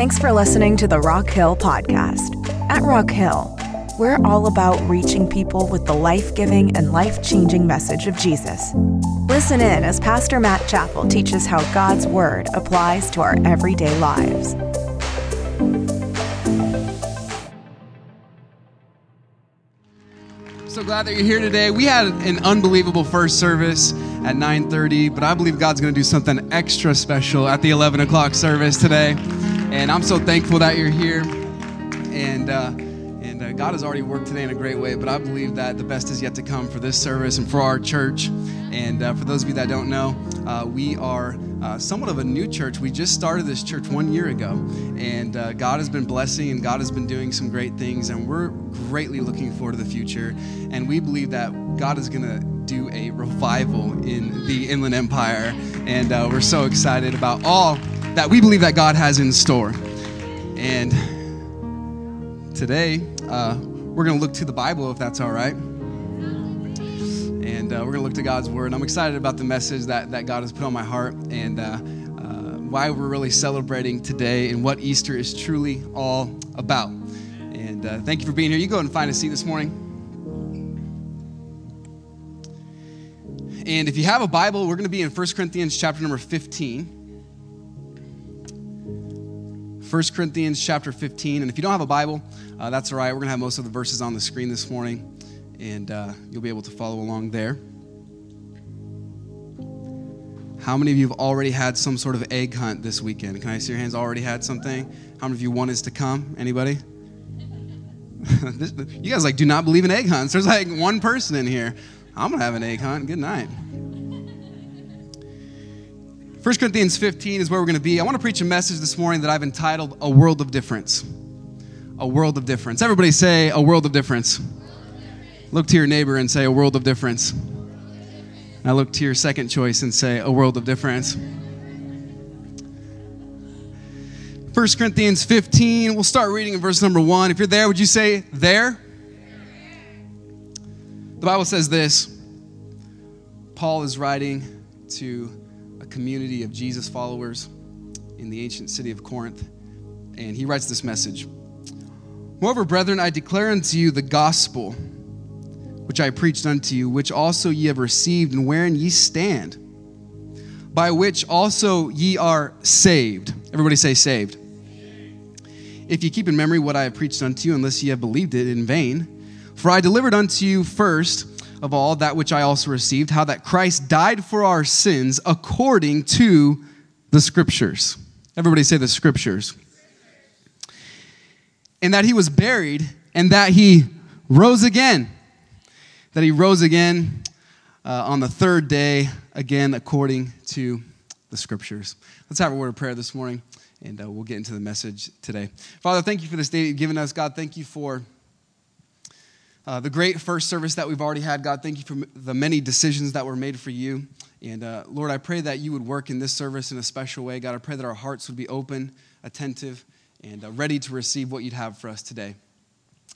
Thanks for listening to the Rock Hill Podcast. At Rock Hill, we're all about reaching people with the life giving and life changing message of Jesus. Listen in as Pastor Matt Chappell teaches how God's Word applies to our everyday lives. So glad that you're here today. We had an unbelievable first service at 9:30, but I believe God's going to do something extra special at the 11 o'clock service today. And I'm so thankful that you're here. And uh, and uh, God has already worked today in a great way, but I believe that the best is yet to come for this service and for our church. And uh, for those of you that don't know, uh, we are uh, somewhat of a new church. We just started this church one year ago, and uh, God has been blessing and God has been doing some great things, and we're greatly looking forward to the future. And we believe that God is going to do a revival in the Inland Empire, and we're so excited about all that we believe that God has in store. And today, uh, we're going to look to the Bible, if that's all right. And uh, we're going to look to God's Word. I'm excited about the message that, that God has put on my heart and uh, uh, why we're really celebrating today and what Easter is truly all about. And uh, thank you for being here. You go and find a seat this morning. And if you have a Bible, we're going to be in 1 Corinthians chapter number 15. 1 Corinthians chapter 15. And if you don't have a Bible, uh, that's all right. We're going to have most of the verses on the screen this morning, and uh, you'll be able to follow along there. How many of you have already had some sort of egg hunt this weekend? Can I see your hands already had something? How many of you want us to come? Anybody? you guys like do not believe in egg hunts. There's like one person in here. I'm gonna have an egg hunt. Good night. 1 Corinthians 15 is where we're going to be. I want to preach a message this morning that I've entitled A World of Difference. A World of Difference. Everybody say, A World of Difference. Look to your neighbor and say, A World of Difference. Now look to your second choice and say, A World of Difference. 1 Corinthians 15, we'll start reading in verse number 1. If you're there, would you say, There? The Bible says this Paul is writing to community of Jesus followers in the ancient city of Corinth. And he writes this message Moreover, brethren, I declare unto you the gospel which I preached unto you, which also ye have received, and wherein ye stand, by which also ye are saved. Everybody say, saved. If ye keep in memory what I have preached unto you, unless ye have believed it in vain. For I delivered unto you first of all that which I also received, how that Christ died for our sins according to the scriptures. Everybody say the scriptures. And that he was buried and that he rose again. That he rose again uh, on the third day, again according to the scriptures. Let's have a word of prayer this morning and uh, we'll get into the message today. Father, thank you for this day you've given us. God, thank you for uh, the great first service that we've already had, God, thank you for the many decisions that were made for you. And uh, Lord, I pray that you would work in this service in a special way. God, I pray that our hearts would be open, attentive, and uh, ready to receive what you'd have for us today.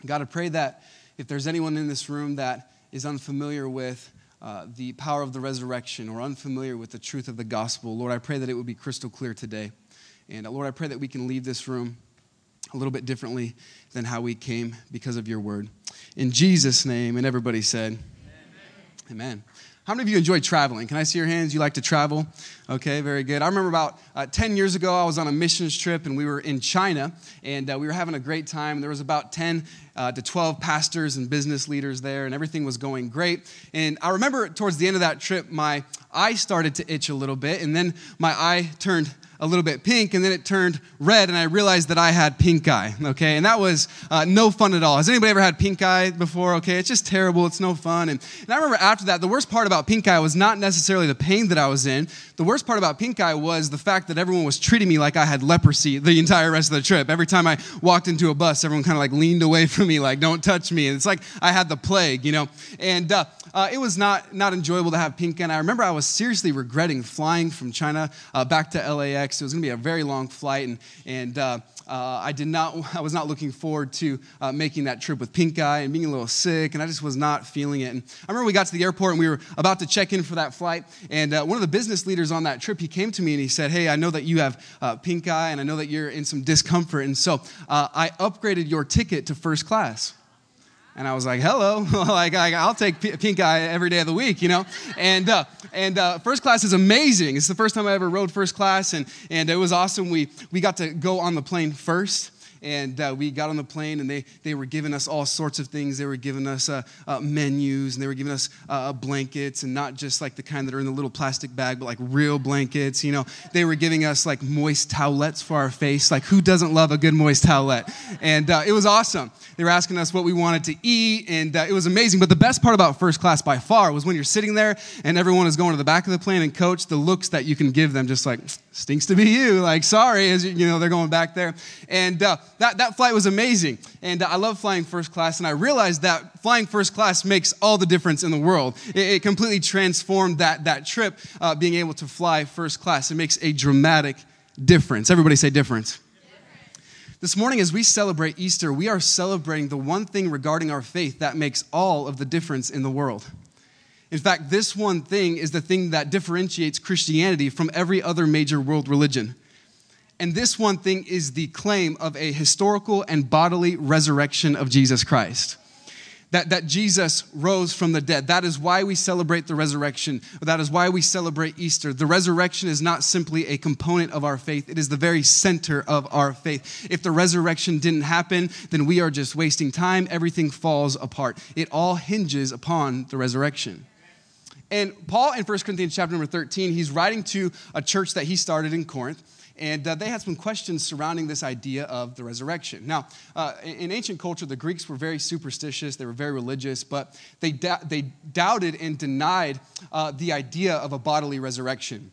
God, I pray that if there's anyone in this room that is unfamiliar with uh, the power of the resurrection or unfamiliar with the truth of the gospel, Lord, I pray that it would be crystal clear today. And uh, Lord, I pray that we can leave this room a little bit differently than how we came because of your word. In Jesus' name, and everybody said, Amen. Amen. How many of you enjoy traveling? Can I see your hands? You like to travel? Okay, very good. I remember about uh, 10 years ago, I was on a missions trip and we were in China and uh, we were having a great time. There was about 10 uh, to 12 pastors and business leaders there and everything was going great. And I remember towards the end of that trip, my eye started to itch a little bit and then my eye turned a little bit pink, and then it turned red, and I realized that I had pink eye, okay? And that was uh, no fun at all. Has anybody ever had pink eye before? Okay, it's just terrible. It's no fun. And, and I remember after that, the worst part about pink eye was not necessarily the pain that I was in. The worst part about pink eye was the fact that everyone was treating me like I had leprosy the entire rest of the trip. Every time I walked into a bus, everyone kind of like leaned away from me, like, don't touch me. And it's like I had the plague, you know? And uh, uh, it was not, not enjoyable to have pink eye. And I remember I was seriously regretting flying from China uh, back to LAX LAX. It was going to be a very long flight, and, and uh, uh, I did not, I was not looking forward to uh, making that trip with pink eye and being a little sick, and I just was not feeling it. And I remember we got to the airport and we were about to check in for that flight, and uh, one of the business leaders on that trip, he came to me and he said, "Hey, I know that you have uh, pink eye, and I know that you're in some discomfort, and so uh, I upgraded your ticket to first class." And I was like, hello, like I'll take pink eye every day of the week, you know? And, uh, and uh, first class is amazing. It's the first time I ever rode first class, and, and it was awesome. We, we got to go on the plane first and uh, we got on the plane and they, they were giving us all sorts of things. They were giving us uh, uh, menus and they were giving us uh, blankets and not just like the kind that are in the little plastic bag but like real blankets you know. They were giving us like moist towelettes for our face. Like who doesn't love a good moist towelette? And uh, it was awesome. They were asking us what we wanted to eat and uh, it was amazing. But the best part about first class by far was when you're sitting there and everyone is going to the back of the plane and coach the looks that you can give them just like stinks to be you. Like sorry as you know they're going back there. And that, that flight was amazing. And I love flying first class. And I realized that flying first class makes all the difference in the world. It, it completely transformed that, that trip, uh, being able to fly first class. It makes a dramatic difference. Everybody say difference. This morning, as we celebrate Easter, we are celebrating the one thing regarding our faith that makes all of the difference in the world. In fact, this one thing is the thing that differentiates Christianity from every other major world religion. And this one thing is the claim of a historical and bodily resurrection of Jesus Christ. That, that Jesus rose from the dead. That is why we celebrate the resurrection. That is why we celebrate Easter. The resurrection is not simply a component of our faith, it is the very center of our faith. If the resurrection didn't happen, then we are just wasting time. Everything falls apart. It all hinges upon the resurrection. And Paul in 1 Corinthians chapter number 13, he's writing to a church that he started in Corinth. And uh, they had some questions surrounding this idea of the resurrection. Now, uh, in ancient culture, the Greeks were very superstitious, they were very religious, but they, they doubted and denied uh, the idea of a bodily resurrection.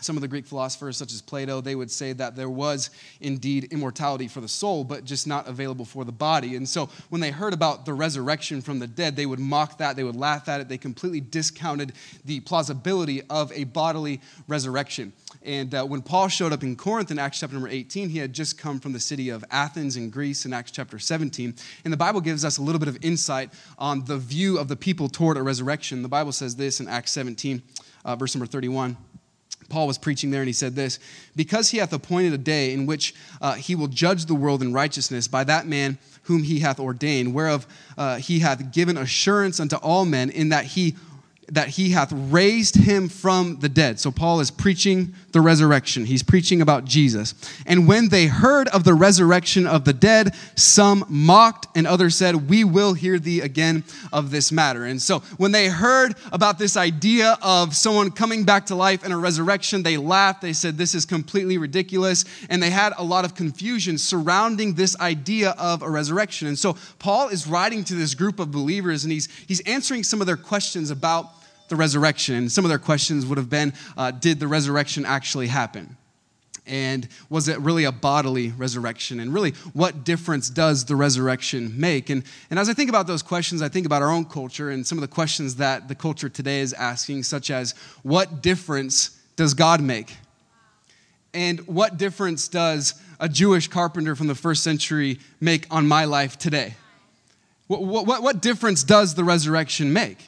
Some of the Greek philosophers, such as Plato, they would say that there was indeed immortality for the soul, but just not available for the body. And so when they heard about the resurrection from the dead, they would mock that, they would laugh at it, they completely discounted the plausibility of a bodily resurrection. And uh, when Paul showed up in Corinth in Acts chapter number 18, he had just come from the city of Athens in Greece in Acts chapter 17. And the Bible gives us a little bit of insight on the view of the people toward a resurrection. The Bible says this in Acts 17, uh, verse number 31. Paul was preaching there and he said this Because he hath appointed a day in which uh, he will judge the world in righteousness by that man whom he hath ordained, whereof uh, he hath given assurance unto all men, in that he that he hath raised him from the dead. So Paul is preaching the resurrection. He's preaching about Jesus. And when they heard of the resurrection of the dead, some mocked and others said, We will hear thee again of this matter. And so when they heard about this idea of someone coming back to life and a resurrection, they laughed. They said, This is completely ridiculous. And they had a lot of confusion surrounding this idea of a resurrection. And so Paul is writing to this group of believers and he's, he's answering some of their questions about the resurrection. And some of their questions would have been uh, Did the resurrection actually happen? And was it really a bodily resurrection? And really, what difference does the resurrection make? And, and as I think about those questions, I think about our own culture and some of the questions that the culture today is asking, such as What difference does God make? And what difference does a Jewish carpenter from the first century make on my life today? What, what, what difference does the resurrection make?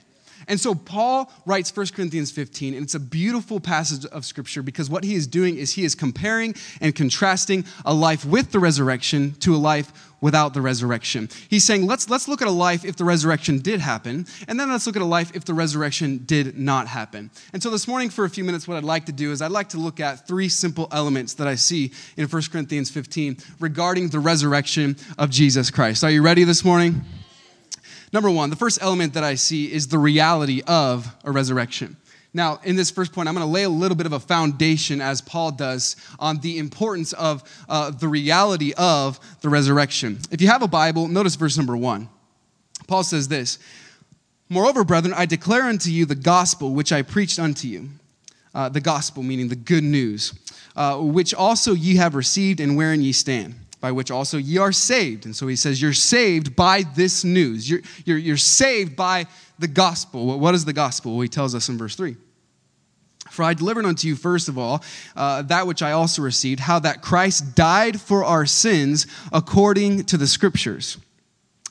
And so Paul writes 1 Corinthians 15, and it's a beautiful passage of scripture because what he is doing is he is comparing and contrasting a life with the resurrection to a life without the resurrection. He's saying, let's, let's look at a life if the resurrection did happen, and then let's look at a life if the resurrection did not happen. And so this morning, for a few minutes, what I'd like to do is I'd like to look at three simple elements that I see in 1 Corinthians 15 regarding the resurrection of Jesus Christ. Are you ready this morning? Number one, the first element that I see is the reality of a resurrection. Now, in this first point, I'm going to lay a little bit of a foundation, as Paul does, on the importance of uh, the reality of the resurrection. If you have a Bible, notice verse number one. Paul says this Moreover, brethren, I declare unto you the gospel which I preached unto you. Uh, the gospel, meaning the good news, uh, which also ye have received and wherein ye stand by which also ye are saved. And so he says, You're saved by this news. You're, you're, you're saved by the gospel. What is the gospel? Well, he tells us in verse 3. For I delivered unto you, first of all, uh, that which I also received, how that Christ died for our sins according to the Scriptures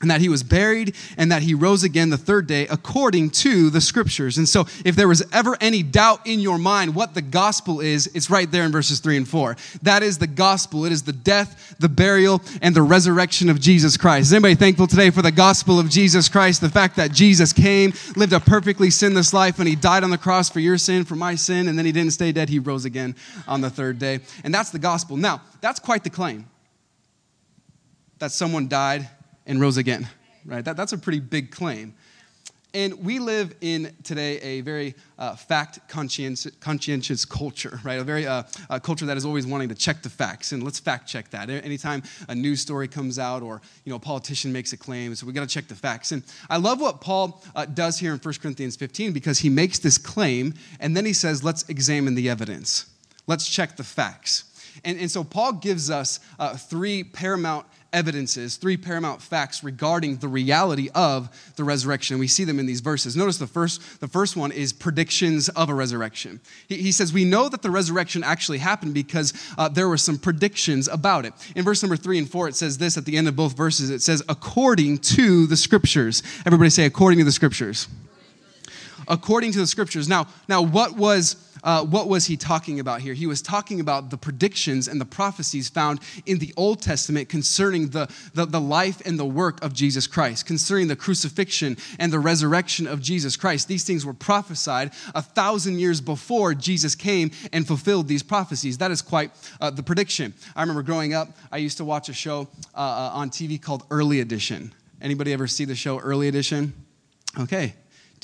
and that he was buried and that he rose again the third day according to the scriptures. And so, if there was ever any doubt in your mind what the gospel is, it's right there in verses 3 and 4. That is the gospel. It is the death, the burial, and the resurrection of Jesus Christ. Is anybody thankful today for the gospel of Jesus Christ? The fact that Jesus came, lived a perfectly sinless life, and he died on the cross for your sin, for my sin, and then he didn't stay dead. He rose again on the third day. And that's the gospel. Now, that's quite the claim that someone died and rose again, right? That, that's a pretty big claim. And we live in today a very uh, fact conscientious, conscientious culture, right? A very uh, a culture that is always wanting to check the facts, and let's fact check that. Anytime a news story comes out or you know a politician makes a claim, so we got to check the facts. And I love what Paul uh, does here in 1 Corinthians 15 because he makes this claim, and then he says, "Let's examine the evidence. Let's check the facts." And, and so Paul gives us uh, three paramount evidences, three paramount facts regarding the reality of the resurrection. We see them in these verses. Notice the first, the first one is predictions of a resurrection. He, he says, We know that the resurrection actually happened because uh, there were some predictions about it. In verse number three and four, it says this at the end of both verses it says, according to the scriptures. Everybody say, according to the scriptures. According to the scriptures. Now, now what was uh, what was he talking about here? He was talking about the predictions and the prophecies found in the Old Testament concerning the, the, the life and the work of Jesus Christ, concerning the crucifixion and the resurrection of Jesus Christ. These things were prophesied a thousand years before Jesus came and fulfilled these prophecies. That is quite uh, the prediction. I remember growing up, I used to watch a show uh, uh on TV called Early Edition. Anybody ever see the show Early Edition? Okay,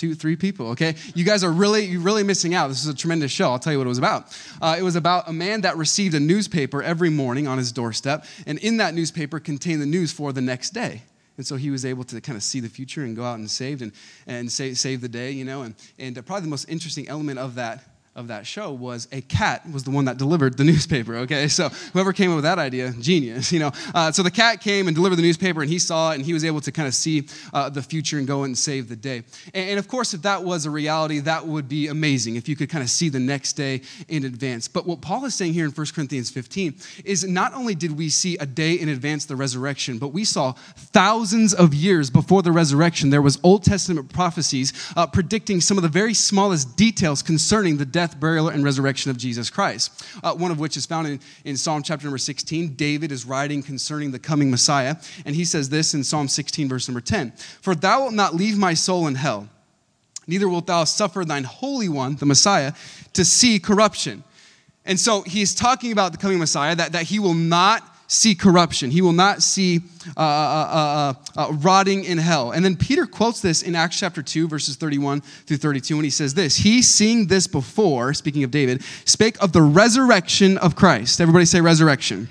two, three people, okay? You guys are really, you're really missing out. This is a tremendous show. I'll tell you what it was about. Uh, it was about a man that received a newspaper every morning on his doorstep, and in that newspaper contained the news for the next day. And so he was able to kind of see the future and go out and save and, and save, save the day, you know. And, and probably the most interesting element of that of that show was a cat was the one that delivered the newspaper okay? So whoever came up with that idea genius you know? Uh, so the cat came and delivered the newspaper and he saw it and he was able to kind of see uh, the future and go and save the day. And, and, of course if that was a reality that would be amazing if you could kind of see the next day in advance. But what paul is saying here in 1 corinthians 15 is not only did we see a day in advance the resurrection but we saw thousands of years before the resurrection. There was old testament prophecies uh, predicting some of the very smallest details concerning the death death, burial, and resurrection of Jesus Christ. Uh, one of which is found in, in Psalm chapter number 16. David is writing concerning the coming Messiah, and he says this in Psalm 16, verse number 10 For thou wilt not leave my soul in hell, neither wilt thou suffer thine Holy One, the Messiah, to see corruption. And so he's talking about the coming Messiah, that, that he will not see corruption. He will not see uh uh, uh, uh, uh, rotting in hell. And then Peter quotes this in Acts chapter 2, verses 31 through 32, and he says this He, seeing this before, speaking of David, spake of the resurrection of Christ. Everybody say resurrection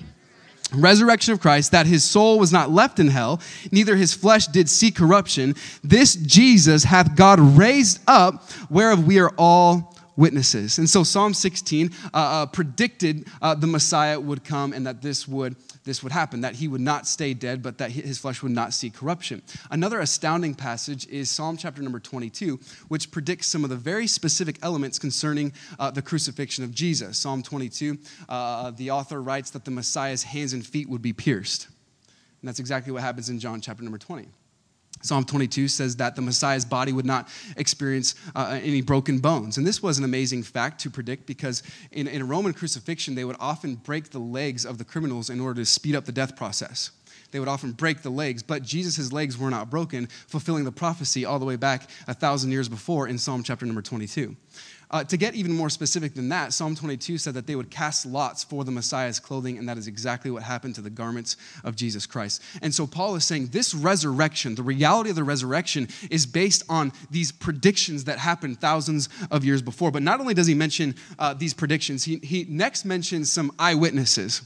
resurrection of Christ, that his soul was not left in hell, neither his flesh did see corruption. This Jesus hath God raised up, whereof we are all witnesses. And so Psalm 16 uh, uh, predicted uh, the Messiah would come and that this would this would happen, that he would not stay dead, but that his flesh would not see corruption. Another astounding passage is Psalm chapter number 22, which predicts some of the very specific elements concerning uh, the crucifixion of Jesus. Psalm 22, uh, the author writes that the Messiah's hands and feet would be pierced. And that's exactly what happens in John chapter number 20. Psalm 22 says that the Messiah's body would not experience uh, any broken bones. And this was an amazing fact to predict because in, in a Roman crucifixion, they would often break the legs of the criminals in order to speed up the death process. They would often break the legs, but Jesus' legs were not broken, fulfilling the prophecy all the way back a thousand years before in Psalm chapter number 22. Uh, to get even more specific than that, Psalm 22 said that they would cast lots for the Messiah's clothing, and that is exactly what happened to the garments of Jesus Christ. And so Paul is saying this resurrection, the reality of the resurrection, is based on these predictions that happened thousands of years before. But not only does he mention uh, these predictions, he, he next mentions some eyewitnesses.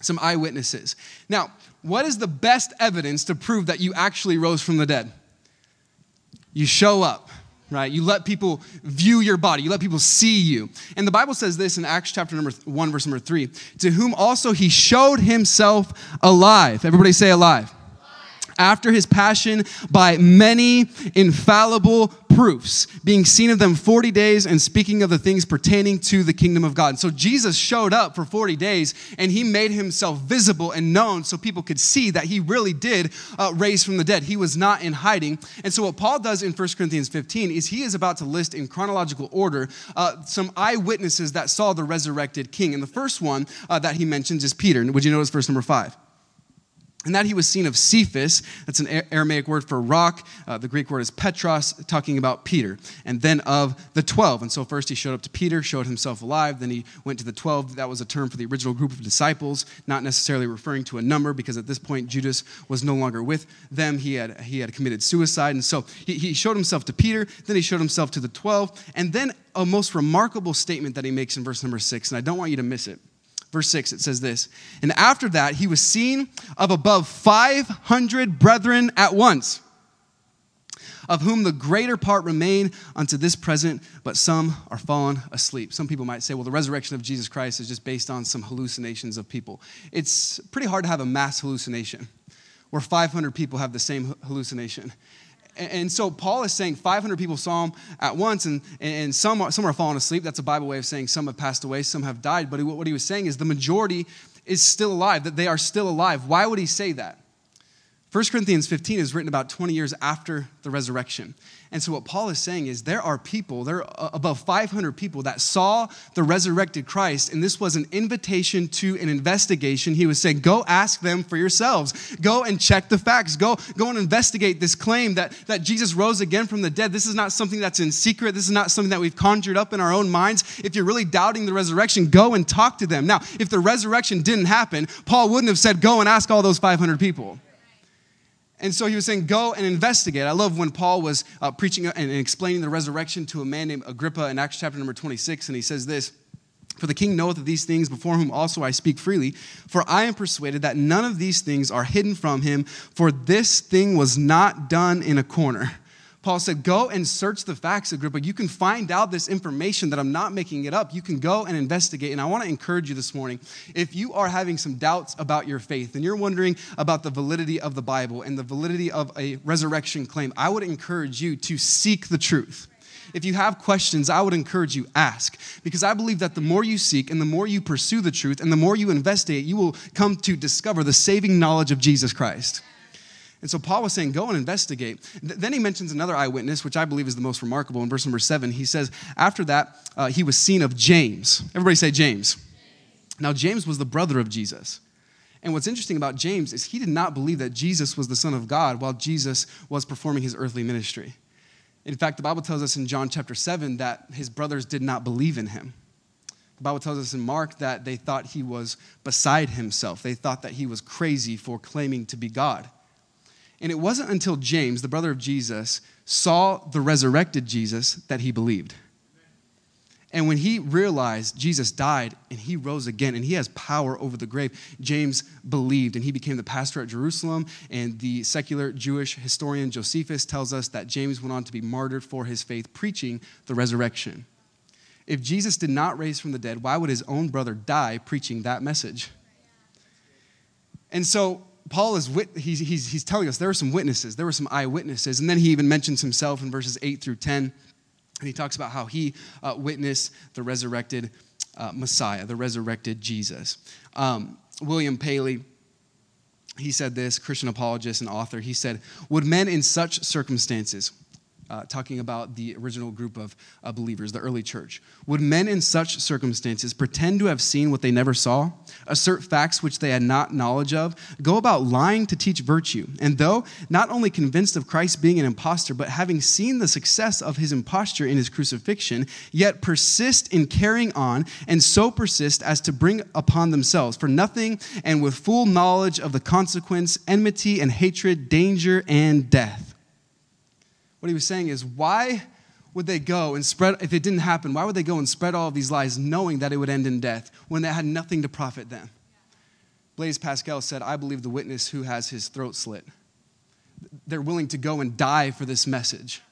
Some eyewitnesses. Now, what is the best evidence to prove that you actually rose from the dead? You show up right? You let people view your body, you let people see you. And the Bible says this in Acts chapter number 1, verse number 3 to whom also he showed himself alive. Everybody say alive. After his passion by many infallible proofs, being seen of them 40 days and speaking of the things pertaining to the kingdom of God. So Jesus showed up for 40 days and he made himself visible and known so people could see that he really did uh, raise from the dead. He was not in hiding. And so, what Paul does in 1 Corinthians 15 is he is about to list in chronological order uh, some eyewitnesses that saw the resurrected king. And the first one uh, that he mentions is Peter. Would you notice verse number five? And that he was seen of Cephas, that's an Aramaic word for rock. Uh, the Greek word is Petros, talking about Peter. And then of the 12. And so first he showed up to Peter, showed himself alive. Then he went to the 12. That was a term for the original group of disciples, not necessarily referring to a number, because at this point Judas was no longer with them. He had, he had committed suicide. And so he, he showed himself to Peter. Then he showed himself to the 12. And then a most remarkable statement that he makes in verse number six. And I don't want you to miss it. Verse 6, it says this And after that, he was seen of above 500 brethren at once, of whom the greater part remain unto this present, but some are fallen asleep. Some people might say, well, the resurrection of Jesus Christ is just based on some hallucinations of people. It's pretty hard to have a mass hallucination where 500 people have the same hallucination. And so Paul is saying 500 people saw him at once, and, and some, are, some are falling asleep. That's a Bible way of saying some have passed away, some have died. But what he was saying is the majority is still alive, that they are still alive. Why would he say that? 1 Corinthians 15 is written about 20 years after the resurrection. And so, what Paul is saying is there are people, there are above 500 people that saw the resurrected Christ, and this was an invitation to an investigation. He was saying, Go ask them for yourselves. Go and check the facts. Go, go and investigate this claim that, that Jesus rose again from the dead. This is not something that's in secret. This is not something that we've conjured up in our own minds. If you're really doubting the resurrection, go and talk to them. Now, if the resurrection didn't happen, Paul wouldn't have said, Go and ask all those 500 people. And so he was saying, Go and investigate. I love when Paul was uh, preaching and explaining the resurrection to a man named Agrippa in Acts chapter number 26, and he says this For the king knoweth of these things, before whom also I speak freely. For I am persuaded that none of these things are hidden from him, for this thing was not done in a corner. Paul said, Go and search the facts, Agrippa. You can find out this information that I'm not making it up. You can go and investigate. And I want to encourage you this morning if you are having some doubts about your faith and you're wondering about the validity of the Bible and the validity of a resurrection claim, I would encourage you to seek the truth. If you have questions, I would encourage you ask because I believe that the more you seek and the more you pursue the truth and the more you investigate, you will come to discover the saving knowledge of Jesus Christ. And so Paul was saying, go and investigate. then he mentions another eyewitness, which I believe is the most remarkable. In verse number seven, he says, after that, uh, he was seen of James. Everybody say James. Now, James was the brother of Jesus. And what's interesting about James is he did not believe that Jesus was the Son of God while Jesus was performing his earthly ministry. In fact, the Bible tells us in John chapter 7 that his brothers did not believe in him. The Bible tells us in Mark that they thought he was beside himself. They thought that he was crazy for claiming to be God. And it wasn't until James, the brother of Jesus, saw the resurrected Jesus that he believed. And when he realized Jesus died and he rose again and he has power over the grave, James believed and he became the pastor at Jerusalem. And the secular Jewish historian Josephus tells us that James went on to be martyred for his faith, preaching the resurrection. If Jesus did not raise from the dead, why would his own brother die preaching that message? And so Paul is he's, he's, he's telling us there were some witnesses, there were some eyewitnesses. And then he even mentions himself in verses 8 through 10. And he talks about how he uh, witnessed the resurrected uh, Messiah, the resurrected Jesus. Um, William Paley, he said this, Christian apologist and author, he said, Would men in such circumstances, uh, talking about the original group of uh, believers, the early church. Would men in such circumstances pretend to have seen what they never saw, assert facts which they had not knowledge of, go about lying to teach virtue, and though not only convinced of Christ being an impostor, but having seen the success of his imposture in his crucifixion, yet persist in carrying on, and so persist as to bring upon themselves, for nothing and with full knowledge of the consequence, enmity and hatred, danger and death what he was saying is, why would they go and spread, if it didn't happen, why would they go and spread all of these lies knowing that it would end in death when they had nothing to profit them? Blaise Pascal said, I believe the witness who has his throat slit. They're willing to go and die for this message.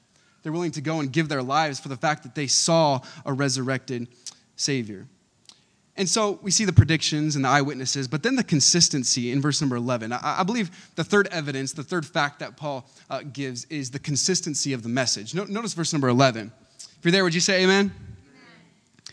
They're willing to go and give their lives for the fact that they saw a resurrected Savior. And so we see the predictions and the eyewitnesses, but then the consistency in verse number 11. I, I believe the third evidence, the third fact that Paul uh, gives is the consistency of the message. No, notice verse number 11. If you're there, would you say amen?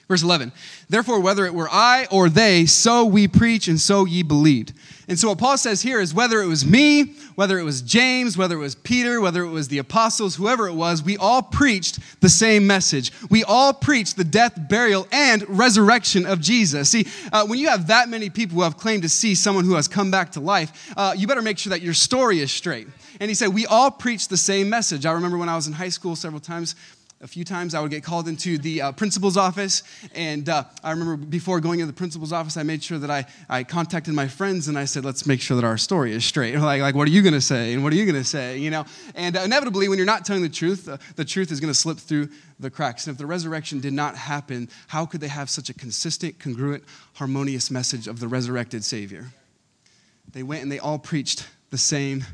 Verse 11, therefore, whether it were I or they, so we preach and so ye believed. And so, what Paul says here is whether it was me, whether it was James, whether it was Peter, whether it was the apostles, whoever it was, we all preached the same message. We all preached the death, burial, and resurrection of Jesus. See, uh, when you have that many people who have claimed to see someone who has come back to life, uh, you better make sure that your story is straight. And he said, We all preach the same message. I remember when I was in high school several times, a few times I would get called into the uh, principal's office. And uh, I remember before going into the principal's office, I made sure that I, I contacted my friends and I said, let's make sure that our story is straight. Like, like what are you going to say? And what are you going to say? You know? And uh, inevitably, when you're not telling the truth, uh, the truth is going to slip through the cracks. And if the resurrection did not happen, how could they have such a consistent, congruent, harmonious message of the resurrected Savior? They went and they all preached the same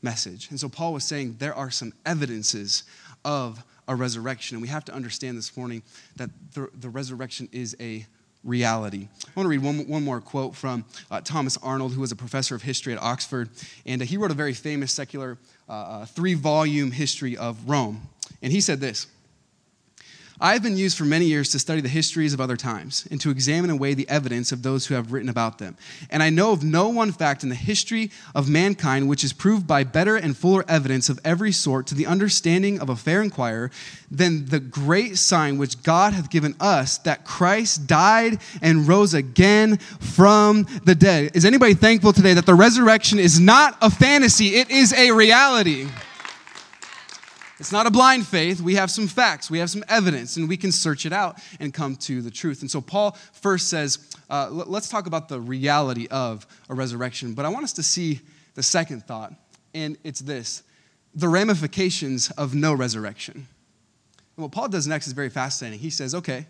message. And so Paul was saying there are some evidences of a resurrection. And we have to understand this morning that the, the resurrection is a reality. I want to read one, one more quote from uh, Thomas Arnold, who was a professor of history at Oxford. And uh, he wrote a very famous secular uh, uh three volume history of Rome. And he said this I have been used for many years to study the histories of other times and to examine and weigh the evidence of those who have written about them. And I know of no one fact in the history of mankind which is proved by better and fuller evidence of every sort to the understanding of a fair inquirer than the great sign which God hath given us that Christ died and rose again from the dead. Is anybody thankful today that the resurrection is not a fantasy, it is a reality? It's not a blind faith. We have some facts, we have some evidence, and we can search it out and come to the truth. And so Paul first says, uh, let's talk about the reality of a resurrection. But I want us to see the second thought, and it's this the ramifications of no resurrection. And what Paul does next is very fascinating. He says, okay,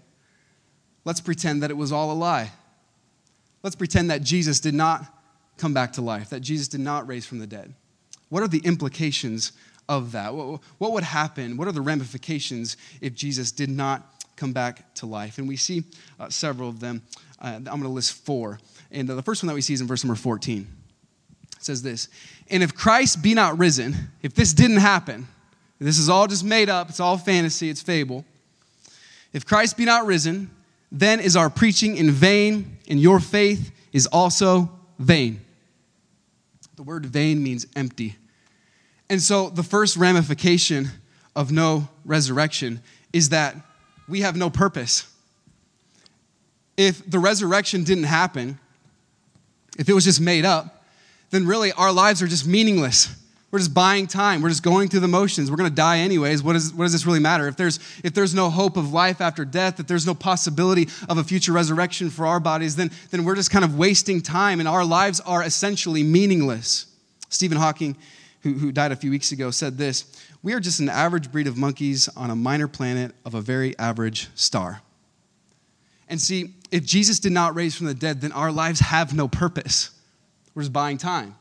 let's pretend that it was all a lie. Let's pretend that Jesus did not come back to life, that Jesus did not raise from the dead. What are the implications of that? What, what would happen? What are the ramifications if Jesus did not come back to life? And we see uh, several of them. Uh, I'm going to list four. And the first one that we see is in verse number 14. It says this And if Christ be not risen, if this didn't happen, this is all just made up, it's all fantasy, it's fable. If Christ be not risen, then is our preaching in vain, and your faith is also vain. The word vain means empty. And so the first ramification of no resurrection is that we have no purpose. If the resurrection didn't happen, if it was just made up, then really our lives are just meaningless. We're just buying time. We're just going through the motions. We're going to die anyways. What, is, what does this really matter? If there's, if there's no hope of life after death, if there's no possibility of a future resurrection for our bodies, then, then we're just kind of wasting time and our lives are essentially meaningless. Stephen Hawking who, who died a few weeks ago, said this We are just an average breed of monkeys on a minor planet of a very average star. And see, if Jesus did not raise from the dead, then our lives have no purpose. We're just buying time.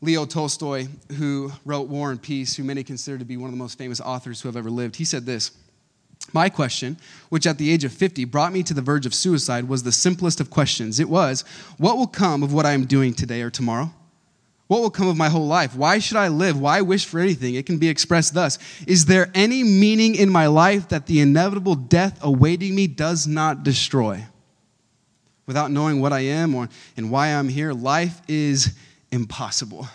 Leo Tolstoy, who wrote War and Peace, who many consider to be one of the most famous authors who have ever lived, he said this My question, which at the age of 50 brought me to the verge of suicide, was the simplest of questions. It was, What will come of what I am doing today or tomorrow? What will come of my whole life? Why should I live? Why wish for anything? It can be expressed thus Is there any meaning in my life that the inevitable death awaiting me does not destroy? Without knowing what I am or, and why I'm here, life is impossible.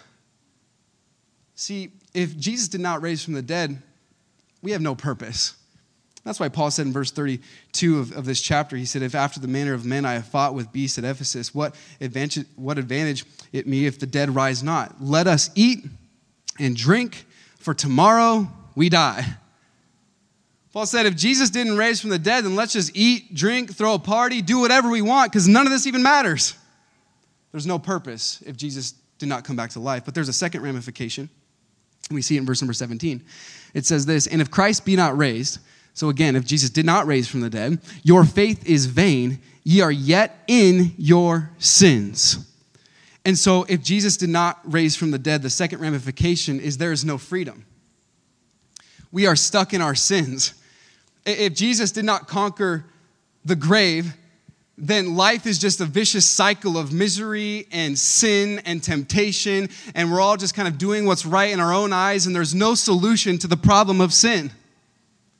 See, if Jesus did not raise from the dead, we have no purpose. That's why Paul said in verse 32 of, of this chapter, he said, If after the manner of men I have fought with beasts at Ephesus, what advantage, what advantage it me if the dead rise not? Let us eat and drink, for tomorrow we die. Paul said, if Jesus didn't raise from the dead, then let's just eat, drink, throw a party, do whatever we want, because none of this even matters. There's no purpose if Jesus did not come back to life. But there's a second ramification. We see it in verse number 17. It says this And if Christ be not raised, so again, if Jesus did not raise from the dead, your faith is vain. Ye are yet in your sins. And so, if Jesus did not raise from the dead, the second ramification is there is no freedom. We are stuck in our sins. If Jesus did not conquer the grave, then life is just a vicious cycle of misery and sin and temptation, and we're all just kind of doing what's right in our own eyes, and there's no solution to the problem of sin.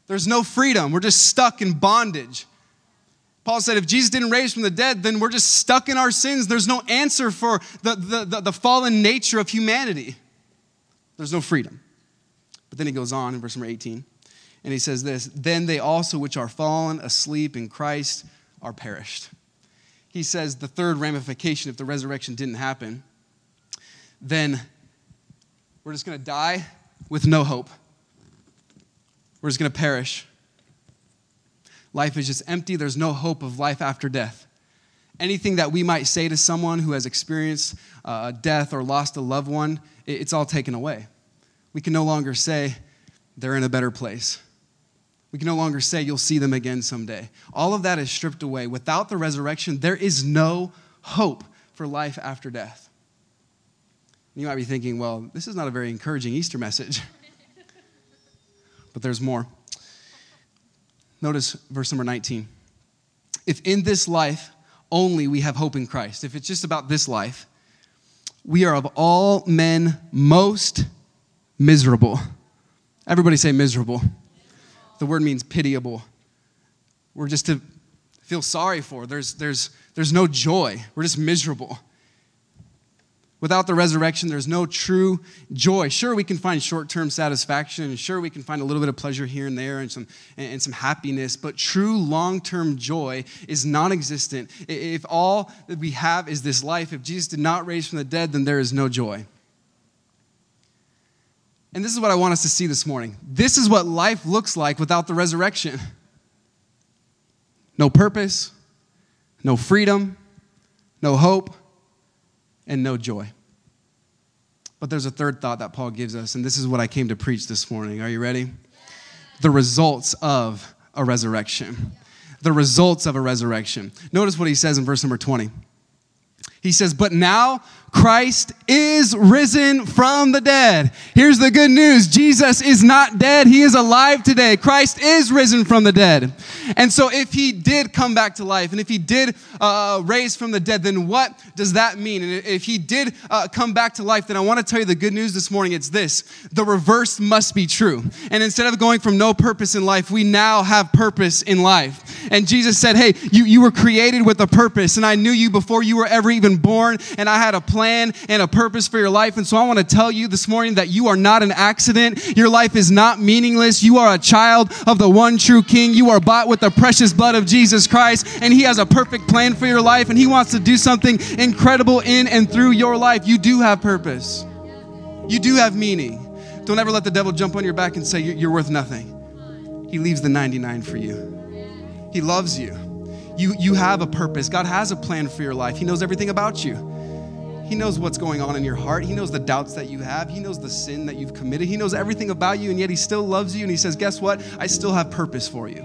There's no freedom. We're just stuck in bondage. Paul said, if Jesus didn't raise from the dead, then we're just stuck in our sins. There's no answer for the, the, the, the fallen nature of humanity. There's no freedom. But then he goes on in verse number 18, and he says this Then they also, which are fallen asleep in Christ, are perished. He says the third ramification, if the resurrection didn't happen, then we're just going to die with no hope. We're just going to perish. Life is just empty. There's no hope of life after death. Anything that we might say to someone who has experienced uh, death or lost a loved one, it's all taken away. We can no longer say they're in a better place. We can no longer say you'll see them again someday. All of that is stripped away. Without the resurrection, there is no hope for life after death. You might be thinking, well, this is not a very encouraging Easter message. but there's more. Notice verse number 19. If in this life only we have hope in Christ, if it's just about this life, we are of all men most miserable. Everybody say miserable. The word means pitiable. We're just to feel sorry for. There's, there's, there's no joy. We're just miserable. Without the resurrection, there's no true joy. Sure, we can find short term satisfaction, and sure, we can find a little bit of pleasure here and there and some, and some happiness, but true long term joy is non existent. If all that we have is this life, if Jesus did not raise from the dead, then there is no joy. And this is what I want us to see this morning. This is what life looks like without the resurrection no purpose, no freedom, no hope, and no joy. But there's a third thought that Paul gives us, and this is what I came to preach this morning. Are you ready? The results of a resurrection. The results of a resurrection. Notice what he says in verse number 20. He says, But now Christ is risen from the dead. Here's the good news Jesus is not dead, he is alive today. Christ is risen from the dead. And so, if he did come back to life and if he did uh, raise from the dead, then what does that mean? And if he did uh, come back to life, then I want to tell you the good news this morning. It's this the reverse must be true. And instead of going from no purpose in life, we now have purpose in life. And Jesus said, Hey, you, you were created with a purpose, and I knew you before you were ever even born, and I had a plan and a purpose for your life. And so I want to tell you this morning that you are not an accident. Your life is not meaningless. You are a child of the one true King. You are bought with the precious blood of Jesus Christ, and He has a perfect plan for your life, and He wants to do something incredible in and through your life. You do have purpose, you do have meaning. Don't ever let the devil jump on your back and say you're worth nothing. He leaves the 99 for you. He loves you. You, you have a purpose. God has a plan for your life. He knows everything about you. He knows what's going on in your heart. He knows the doubts that you have. He knows the sin that you've committed. He knows everything about you, and yet He still loves you. And He says, Guess what? I still have purpose for you.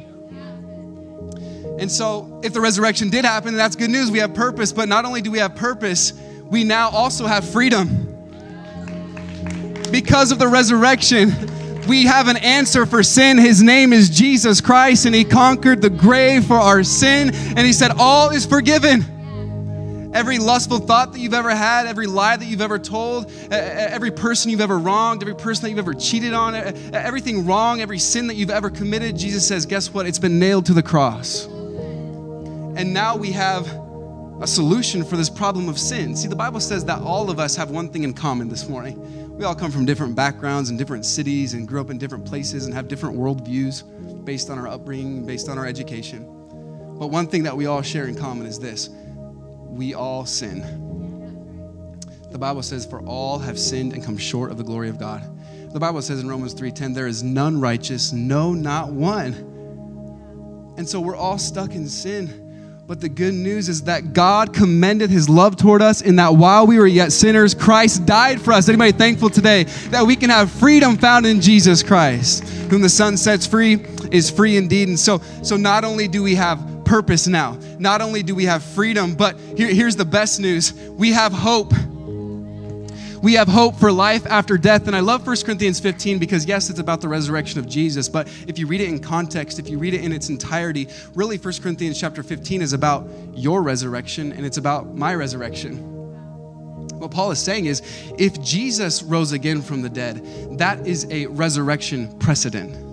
And so, if the resurrection did happen, that's good news. We have purpose. But not only do we have purpose, we now also have freedom. Because of the resurrection, we have an answer for sin. His name is Jesus Christ, and He conquered the grave for our sin. And He said, All is forgiven. Every lustful thought that you've ever had, every lie that you've ever told, every person you've ever wronged, every person that you've ever cheated on, everything wrong, every sin that you've ever committed, Jesus says, guess what? It's been nailed to the cross. And now we have a solution for this problem of sin. See, the Bible says that all of us have one thing in common this morning. We all come from different backgrounds and different cities and grew up in different places and have different worldviews based on our upbringing, based on our education. But one thing that we all share in common is this we all sin. The Bible says, For all have sinned and come short of the glory of God. The Bible says in Romans 3:10, there is none righteous, no, not one. And so we're all stuck in sin. But the good news is that God commended his love toward us in that while we were yet sinners, Christ died for us. Anybody thankful today that we can have freedom found in Jesus Christ? Whom the Son sets free is free indeed. And so, so not only do we have purpose now. Not only do we have freedom, but here, here's the best news we have hope. We have hope for life after death. And I love 1 Corinthians 15 because, yes, it's about the resurrection of Jesus. But if you read it in context, if you read it in its entirety, really 1 Corinthians chapter 15 is about your resurrection and it's about my resurrection. What Paul is saying is if Jesus rose again from the dead, that is a resurrection precedent.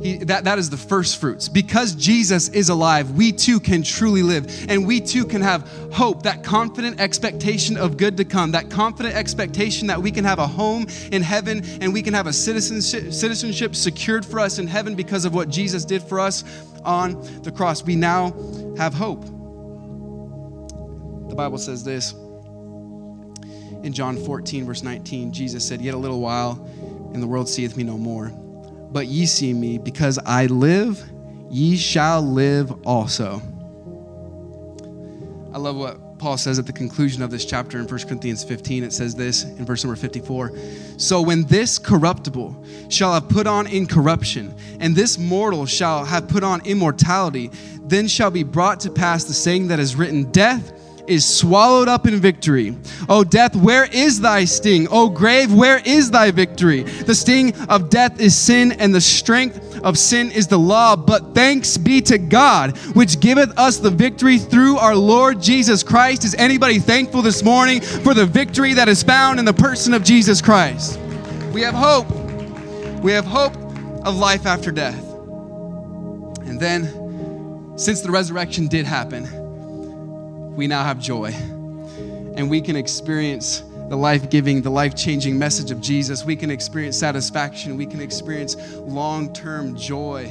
He, that, that is the first fruits. Because Jesus is alive, we too can truly live. And we too can have hope, that confident expectation of good to come, that confident expectation that we can have a home in heaven and we can have a citizenship, citizenship secured for us in heaven because of what Jesus did for us on the cross. We now have hope. The Bible says this in John 14, verse 19. Jesus said, Yet a little while, and the world seeth me no more but ye see me, because I live, ye shall live also. I love what Paul says at the conclusion of this chapter in 1 Corinthians 15. It says this in verse number 54 So when this corruptible shall have put on incorruption, and this mortal shall have put on immortality, then shall be brought to pass the saying that is written Death is swallowed up in victory. O death, where is thy sting? O grave, where is thy victory? The sting of death is sin, and the strength of sin is the law. But thanks be to God, which giveth us the victory through our Lord Jesus Christ. Is anybody thankful this morning for the victory that is found in the person of Jesus Christ? We have hope. We have hope of life after death. And then, since the resurrection did happen, we now have joy. And we can experience the life giving, the life changing message of Jesus. We can experience satisfaction. We can experience long term joy.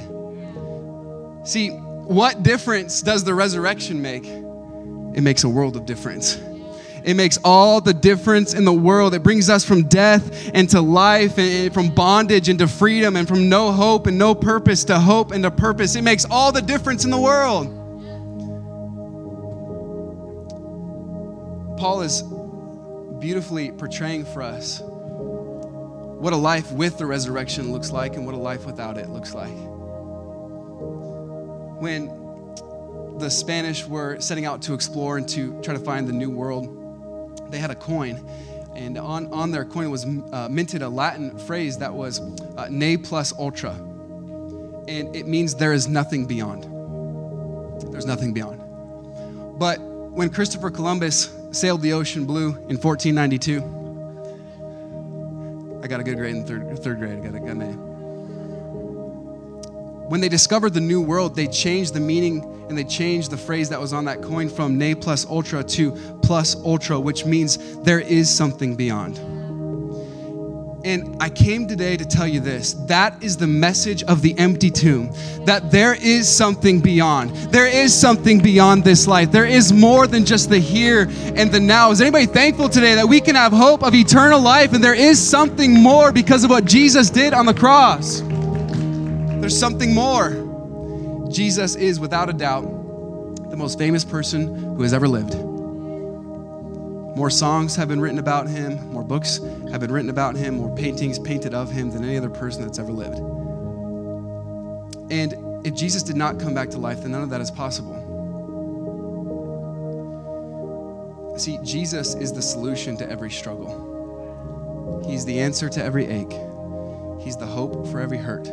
See, what difference does the resurrection make? It makes a world of difference. It makes all the difference in the world. It brings us from death into life, and from bondage into freedom, and from no hope and no purpose to hope and to purpose. It makes all the difference in the world. Paul is beautifully portraying for us what a life with the resurrection looks like and what a life without it looks like. When the Spanish were setting out to explore and to try to find the new world, they had a coin. And on, on their coin was uh, minted a Latin phrase that was uh, ne plus ultra. And it means there is nothing beyond. There's nothing beyond. But when Christopher Columbus sailed the ocean blue in 1492. I got a good grade in third, third grade. I got a, good name. When they discovered the new world, they changed the meaning and they changed the phrase that was on that coin from ne plus ultra to plus ultra, which means there is something beyond. And I came today to tell you this that is the message of the empty tomb that there is something beyond. There is something beyond this life. There is more than just the here and the now. Is anybody thankful today that we can have hope of eternal life and there is something more because of what Jesus did on the cross? There's something more. Jesus is, without a doubt, the most famous person who has ever lived. More songs have been written about him, more books have been written about him, more paintings painted of him than any other person that's ever lived. And if Jesus did not come back to life, then none of that is possible. See, Jesus is the solution to every struggle. He's the answer to every ache. He's the hope for every hurt.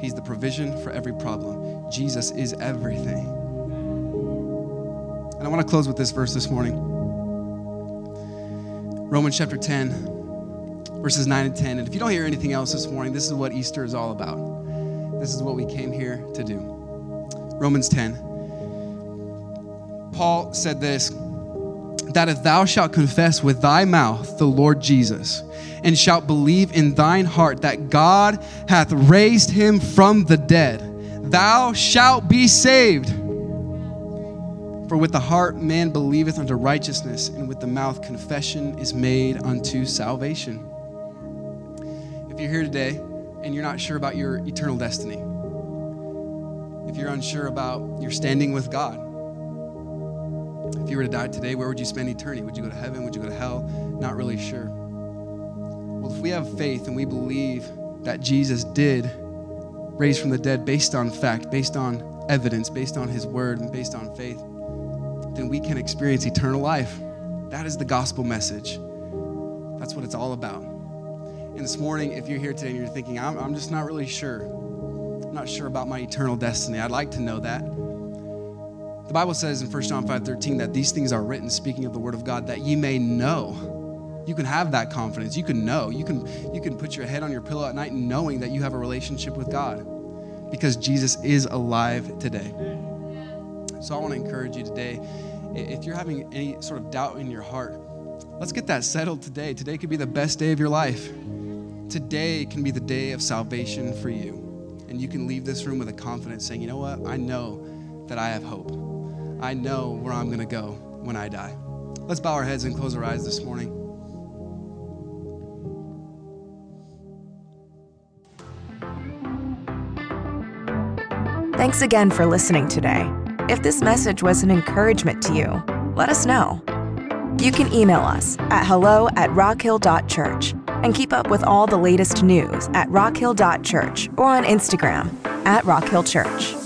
He's the provision for every problem. Jesus is everything. And I want to close with this verse this morning. Romans chapter 10, verses 9 and 10. And if you don't hear anything else this morning, this is what Easter is all about. This is what we came here to do. Romans 10. Paul said this that if thou shalt confess with thy mouth the Lord Jesus, and shalt believe in thine heart that God hath raised him from the dead, thou shalt be saved. For with the heart man believeth unto righteousness, and with the mouth confession is made unto salvation. If you're here today and you're not sure about your eternal destiny, if you're unsure about your standing with God, if you were to die today, where would you spend eternity? Would you go to heaven? Would you go to hell? Not really sure. Well, if we have faith and we believe that Jesus did raise from the dead based on fact, based on evidence, based on his word, and based on faith, then we can experience eternal life. That is the gospel message. That's what it's all about. And this morning, if you're here today and you're thinking, I'm, I'm just not really sure, I'm not sure about my eternal destiny, I'd like to know that. The Bible says in 1 John 5 13 that these things are written, speaking of the Word of God, that ye may know. You can have that confidence. You can know. You can, you can put your head on your pillow at night knowing that you have a relationship with God because Jesus is alive today. So I want to encourage you today if you're having any sort of doubt in your heart, let's get that settled today. Today could be the best day of your life. Today can be the day of salvation for you. And you can leave this room with a confidence saying, you know what? I know that I have hope. I know where I'm going to go when I die. Let's bow our heads and close our eyes this morning. Thanks again for listening today. If this message was an encouragement to you, let us know. You can email us at hello at rockhill.church and keep up with all the latest news at rockhill.church or on Instagram at rockhillchurch.